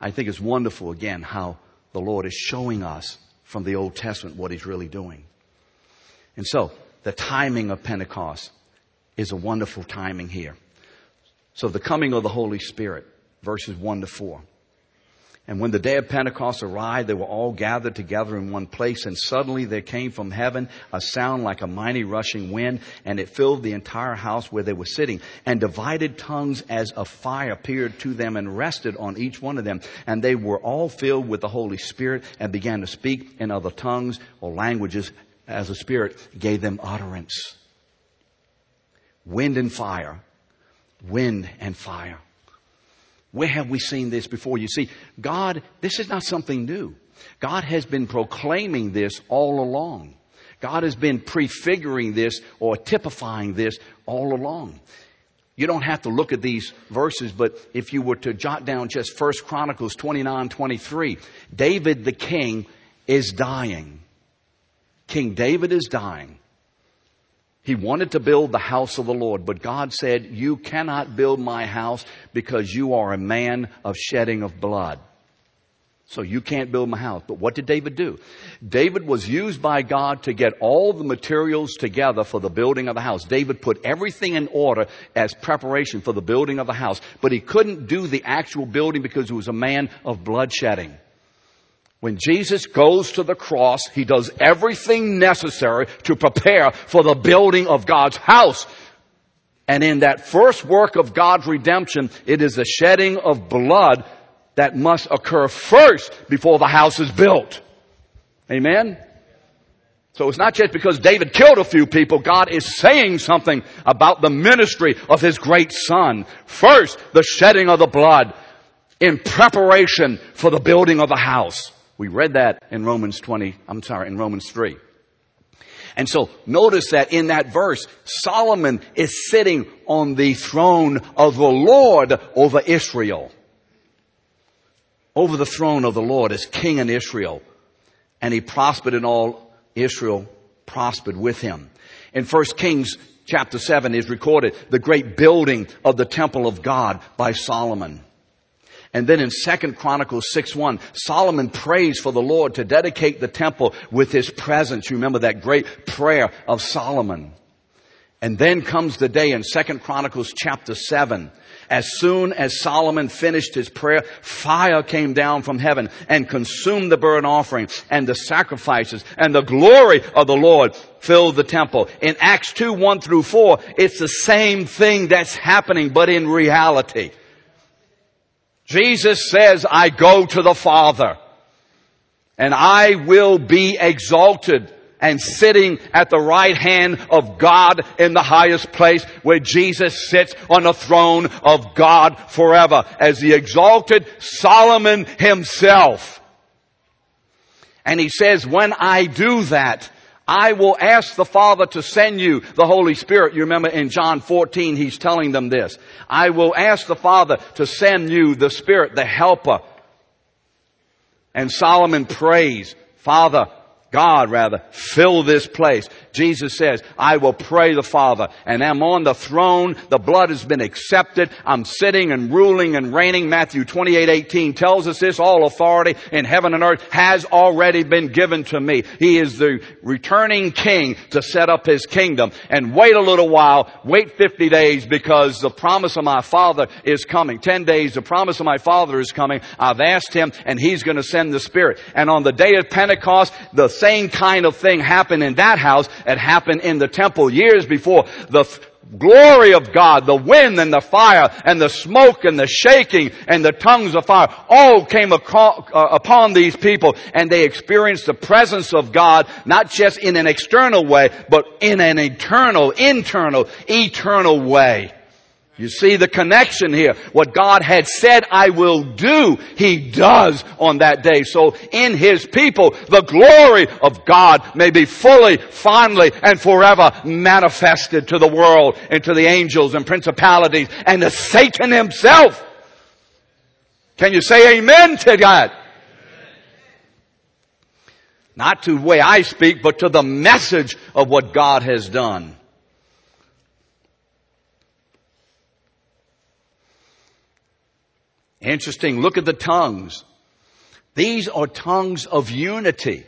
Speaker 1: I think it's wonderful again how the Lord is showing us from the Old Testament what he's really doing. And so, the timing of Pentecost is a wonderful timing here. So the coming of the Holy Spirit, verses 1 to 4. And when the day of Pentecost arrived, they were all gathered together in one place, and suddenly there came from heaven a sound like a mighty rushing wind, and it filled the entire house where they were sitting. And divided tongues as a fire appeared to them and rested on each one of them. And they were all filled with the Holy Spirit and began to speak in other tongues or languages as the Spirit gave them utterance. Wind and fire. Wind and fire. Where have we seen this before? You see, God, this is not something new. God has been proclaiming this all along. God has been prefiguring this or typifying this all along. You don't have to look at these verses, but if you were to jot down just First Chronicles 29, 23, David the king is dying. King David is dying. He wanted to build the house of the Lord, but God said, you cannot build my house because you are a man of shedding of blood. So you can't build my house. But what did David do? David was used by God to get all the materials together for the building of the house. David put everything in order as preparation for the building of the house, but he couldn't do the actual building because he was a man of bloodshedding. When Jesus goes to the cross, he does everything necessary to prepare for the building of God's house. And in that first work of God's redemption, it is the shedding of blood that must occur first before the house is built. Amen? So it's not just because David killed a few people. God is saying something about the ministry of his great son. First, the shedding of the blood in preparation for the building of the house. We read that in Romans 20, I'm sorry, in Romans 3. And so notice that in that verse, Solomon is sitting on the throne of the Lord over Israel. Over the throne of the Lord as king in Israel. And he prospered in all Israel prospered with him. In 1 Kings chapter 7 is recorded the great building of the temple of God by Solomon. And then in 2 Chronicles 6 1, Solomon prays for the Lord to dedicate the temple with his presence. You remember that great prayer of Solomon. And then comes the day in 2 Chronicles chapter 7 as soon as Solomon finished his prayer, fire came down from heaven and consumed the burnt offering and the sacrifices and the glory of the Lord filled the temple. In Acts 2, 1 through 4, it's the same thing that's happening, but in reality. Jesus says, I go to the Father and I will be exalted and sitting at the right hand of God in the highest place where Jesus sits on the throne of God forever as the exalted Solomon himself. And he says, when I do that, I will ask the Father to send you the Holy Spirit. You remember in John 14, he's telling them this. I will ask the Father to send you the Spirit, the Helper. And Solomon prays, Father, God rather, fill this place. Jesus says, I will pray the Father and I'm on the throne. The blood has been accepted. I'm sitting and ruling and reigning. Matthew 28, 18 tells us this. All authority in heaven and earth has already been given to me. He is the returning king to set up his kingdom and wait a little while, wait 50 days because the promise of my Father is coming. 10 days, the promise of my Father is coming. I've asked him and he's going to send the Spirit. And on the day of Pentecost, the same kind of thing happened in that house that happened in the temple years before. The glory of God, the wind and the fire and the smoke and the shaking and the tongues of fire all came uh, upon these people and they experienced the presence of God not just in an external way, but in an eternal, internal, eternal way. You see the connection here. What God had said I will do, He does on that day. So in His people, the glory of God may be fully, finally, and forever manifested to the world and to the angels and principalities and to Satan himself. Can you say amen to that? Not to the way I speak, but to the message of what God has done. Interesting. Look at the tongues. These are tongues of unity.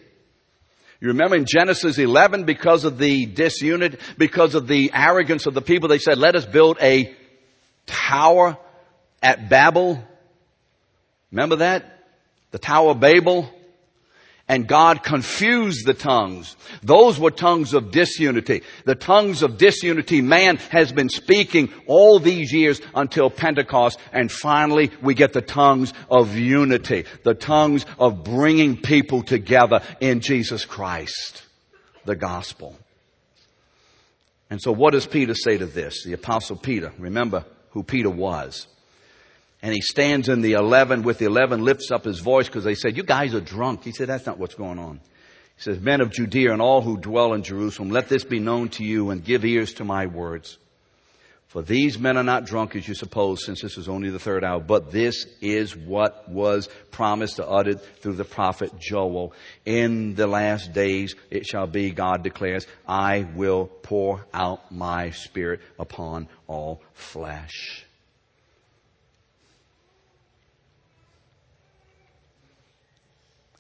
Speaker 1: You remember in Genesis 11, because of the disunity, because of the arrogance of the people, they said, let us build a tower at Babel. Remember that? The Tower of Babel and God confused the tongues. Those were tongues of disunity. The tongues of disunity man has been speaking all these years until Pentecost and finally we get the tongues of unity. The tongues of bringing people together in Jesus Christ. The gospel. And so what does Peter say to this? The apostle Peter. Remember who Peter was and he stands in the 11 with the 11 lifts up his voice because they said, you guys are drunk. He said, that's not what's going on. He says, men of Judea and all who dwell in Jerusalem, let this be known to you and give ears to my words. For these men are not drunk as you suppose, since this is only the third hour, but this is what was promised or uttered through the prophet Joel. In the last days it shall be, God declares, I will pour out my spirit upon all flesh.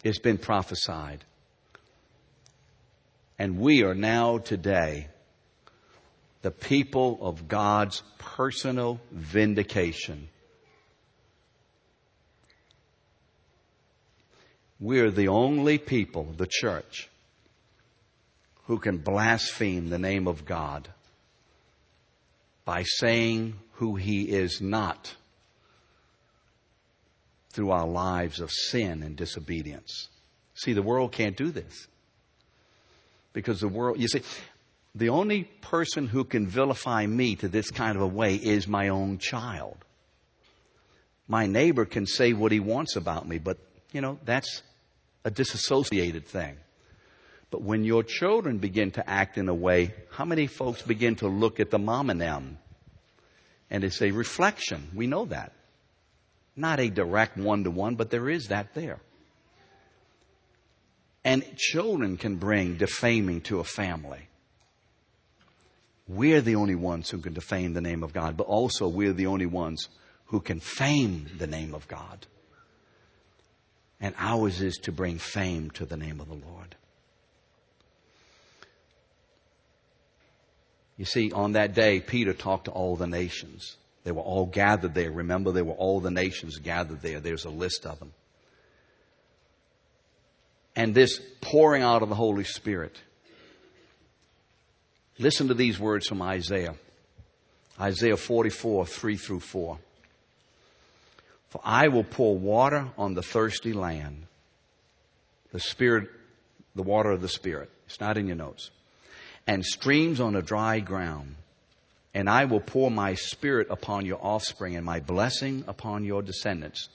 Speaker 1: It's been prophesied. And we are now today the people of God's personal vindication. We're the only people, the church, who can blaspheme the name of God by saying who He is not through our lives of sin and disobedience. See, the world can't do this. Because the world, you see, the only person who can vilify me to this kind of a way is my own child. My neighbor can say what he wants about me, but, you know, that's a disassociated thing. But when your children begin to act in a way, how many folks begin to look at the mom and them? And it's a reflection. We know that. Not a direct one to one, but there is that there. And children can bring defaming to a family. We're the only ones who can defame the name of God, but also we're the only ones who can fame the name of God. And ours is to bring fame to the name of the Lord. You see, on that day, Peter talked to all the nations. They were all gathered there. Remember, there were all the nations gathered there. There's a list of them. And this pouring out of the Holy Spirit. Listen to these words from Isaiah. Isaiah 44, 3 through 4. For I will pour water on the thirsty land. The Spirit, the water of the Spirit. It's not in your notes. And streams on a dry ground. And I will pour my Spirit upon your offspring and my blessing upon your descendants.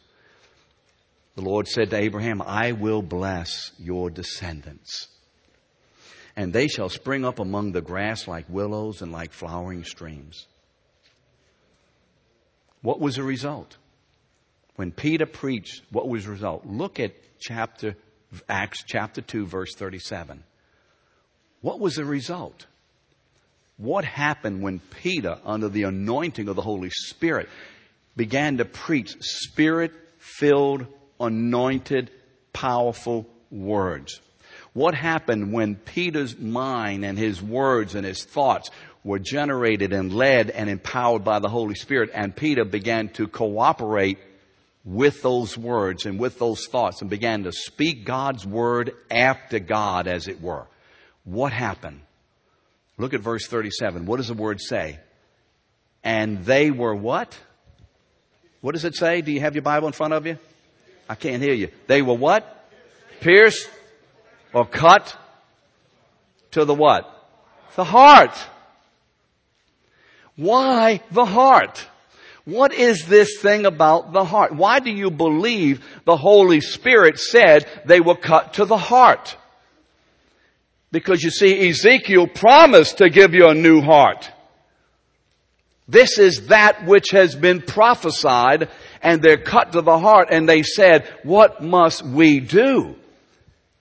Speaker 1: The Lord said to Abraham, I will bless your descendants. And they shall spring up among the grass like willows and like flowering streams. What was the result? When Peter preached, what was the result? Look at chapter, Acts chapter 2 verse 37. What was the result? What happened when Peter, under the anointing of the Holy Spirit, began to preach spirit filled, anointed, powerful words? What happened when Peter's mind and his words and his thoughts were generated and led and empowered by the Holy Spirit and Peter began to cooperate with those words and with those thoughts and began to speak God's word after God, as it were. What happened? Look at verse 37. What does the word say? And they were what? What does it say? Do you have your Bible in front of you? I can't hear you. They were what? Pierced or cut to the what? The heart. Why the heart? What is this thing about the heart? Why do you believe the Holy Spirit said they were cut to the heart? Because you see, Ezekiel promised to give you a new heart. This is that which has been prophesied and they're cut to the heart and they said, what must we do?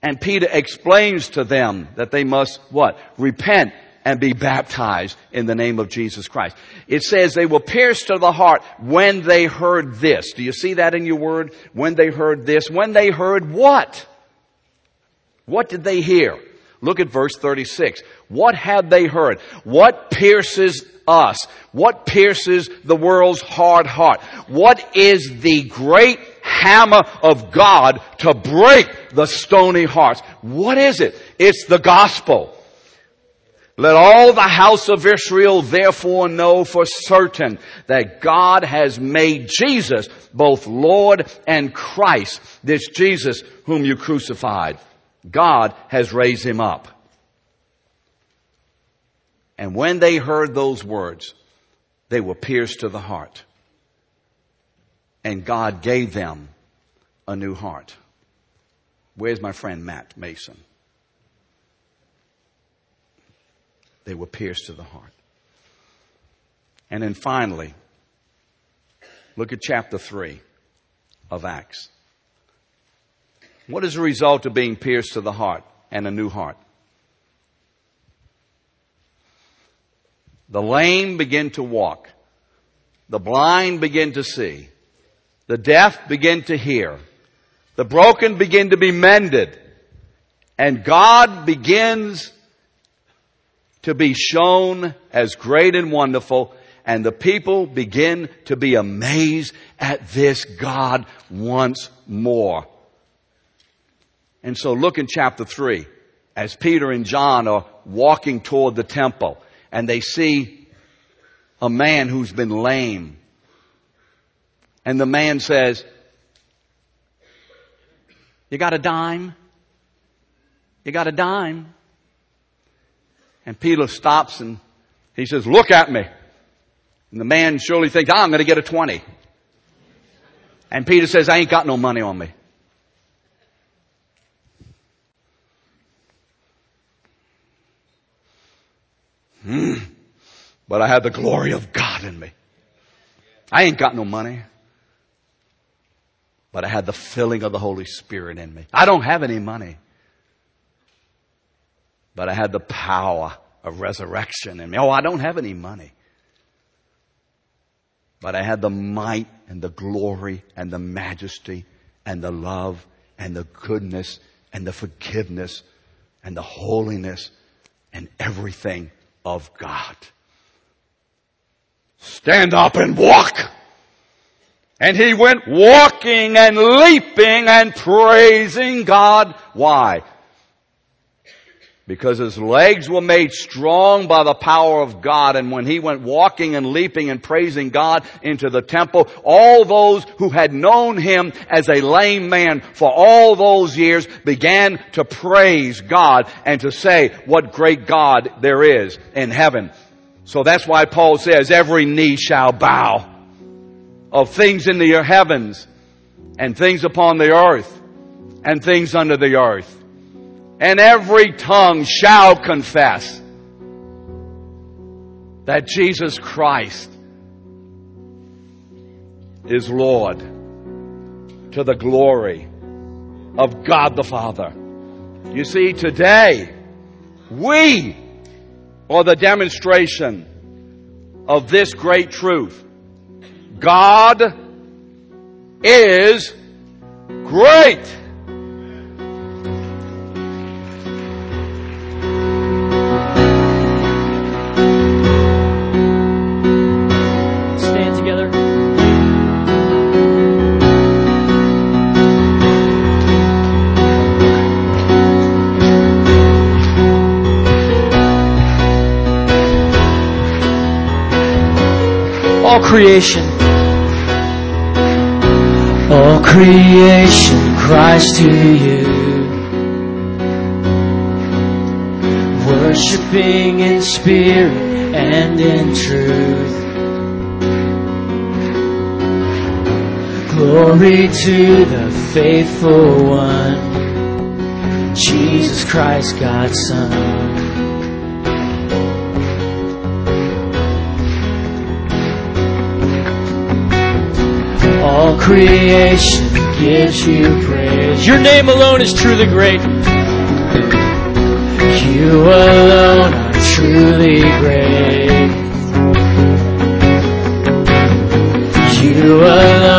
Speaker 1: And Peter explains to them that they must what? Repent and be baptized in the name of Jesus Christ. It says they were pierced to the heart when they heard this. Do you see that in your word? When they heard this. When they heard what? What did they hear? Look at verse 36. What had they heard? What pierces us? What pierces the world's hard heart? What is the great hammer of God to break the stony hearts? What is it? It's the gospel. Let all the house of Israel therefore know for certain that God has made Jesus both Lord and Christ, this Jesus whom you crucified. God has raised him up. And when they heard those words, they were pierced to the heart. And God gave them a new heart. Where's my friend Matt Mason? They were pierced to the heart. And then finally, look at chapter 3 of Acts. What is the result of being pierced to the heart and a new heart? The lame begin to walk. The blind begin to see. The deaf begin to hear. The broken begin to be mended. And God begins to be shown as great and wonderful and the people begin to be amazed at this God once more. And so look in chapter 3 as Peter and John are walking toward the temple and they see a man who's been lame. And the man says, you got a dime? You got a dime? And Peter stops and he says, look at me. And the man surely thinks, oh, I'm going to get a 20. And Peter says, I ain't got no money on me. Hmm. But I had the glory of God in me. I ain't got no money. But I had the filling of the Holy Spirit in me. I don't have any money. But I had the power of resurrection in me. Oh, I don't have any money. But I had the might and the glory and the majesty and the love and the goodness and the forgiveness and the holiness and everything of God. Stand up and walk. And he went walking and leaping and praising God. Why? Because his legs were made strong by the power of God. And when he went walking and leaping and praising God into the temple, all those who had known him as a lame man for all those years began to praise God and to say what great God there is in heaven. So that's why Paul says every knee shall bow of things in the heavens and things upon the earth and things under the earth and every tongue shall confess that Jesus Christ is Lord to the glory of God the Father. You see, today, we are the demonstration of this great truth. God is great.
Speaker 2: Creation. All creation cries to you. Worshipping in spirit and in truth. Glory to the faithful one, Jesus Christ, God's Son. Creation gives you praise. Your name alone is truly great. You alone are truly great. You alone,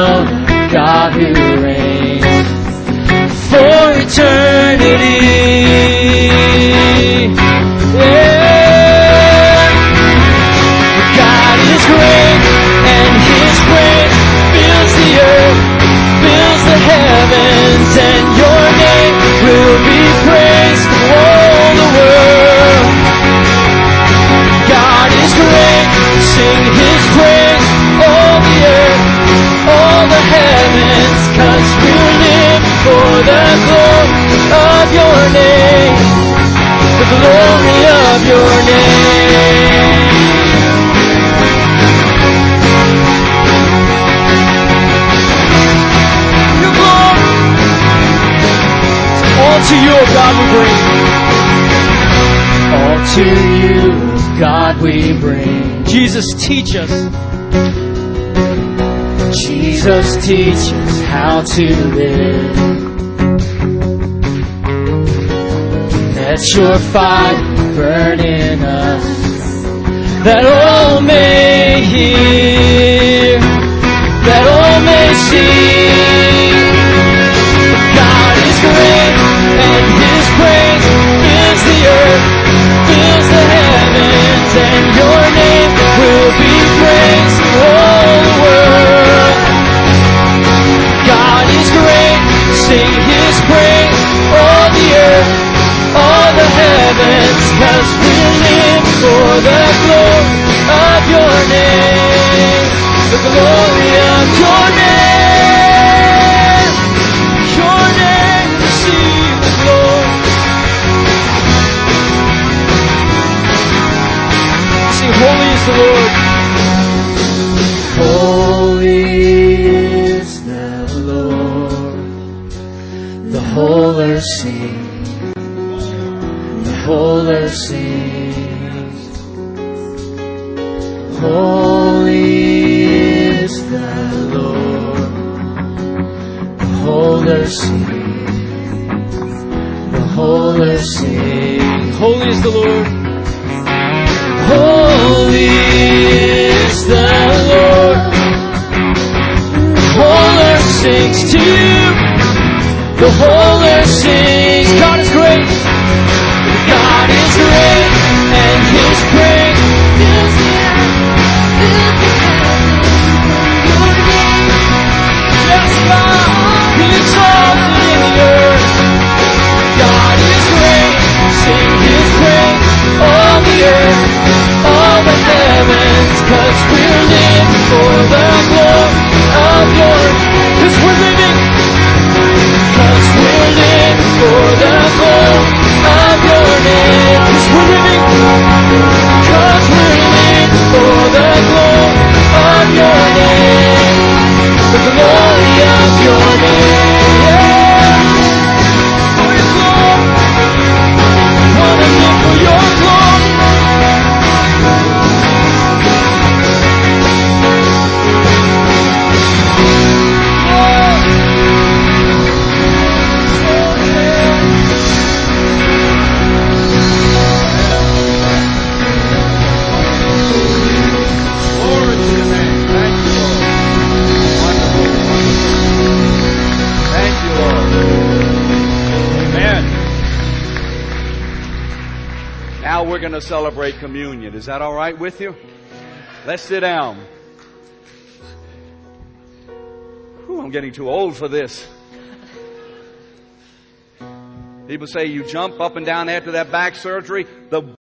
Speaker 2: the glory of your name, the glory of your name. Your glory. All to you, God, we bring. All to you, God, we bring. Jesus, teach us. Jesus, teach us how to live. Let your fire burn in us, that all may hear, that all may see. God is great, and His praise fills the earth, heavens, cause we live for the glory of your name, the glory of your name. Your name receive the glory. See, holy is the Lord. Holy is the Lord. The whole earth sings Earth sings. Holy is the Lord. Holy is the Lord. Holy is the whole earth sings to you. The whole earth sings. God is great. Cause we're living for the glory of your, cause we're living, your name,
Speaker 1: to celebrate communion. Is that all right with you? Let's sit down. Whew, I'm getting too old for this. People say you jump up and down after that back surgery. The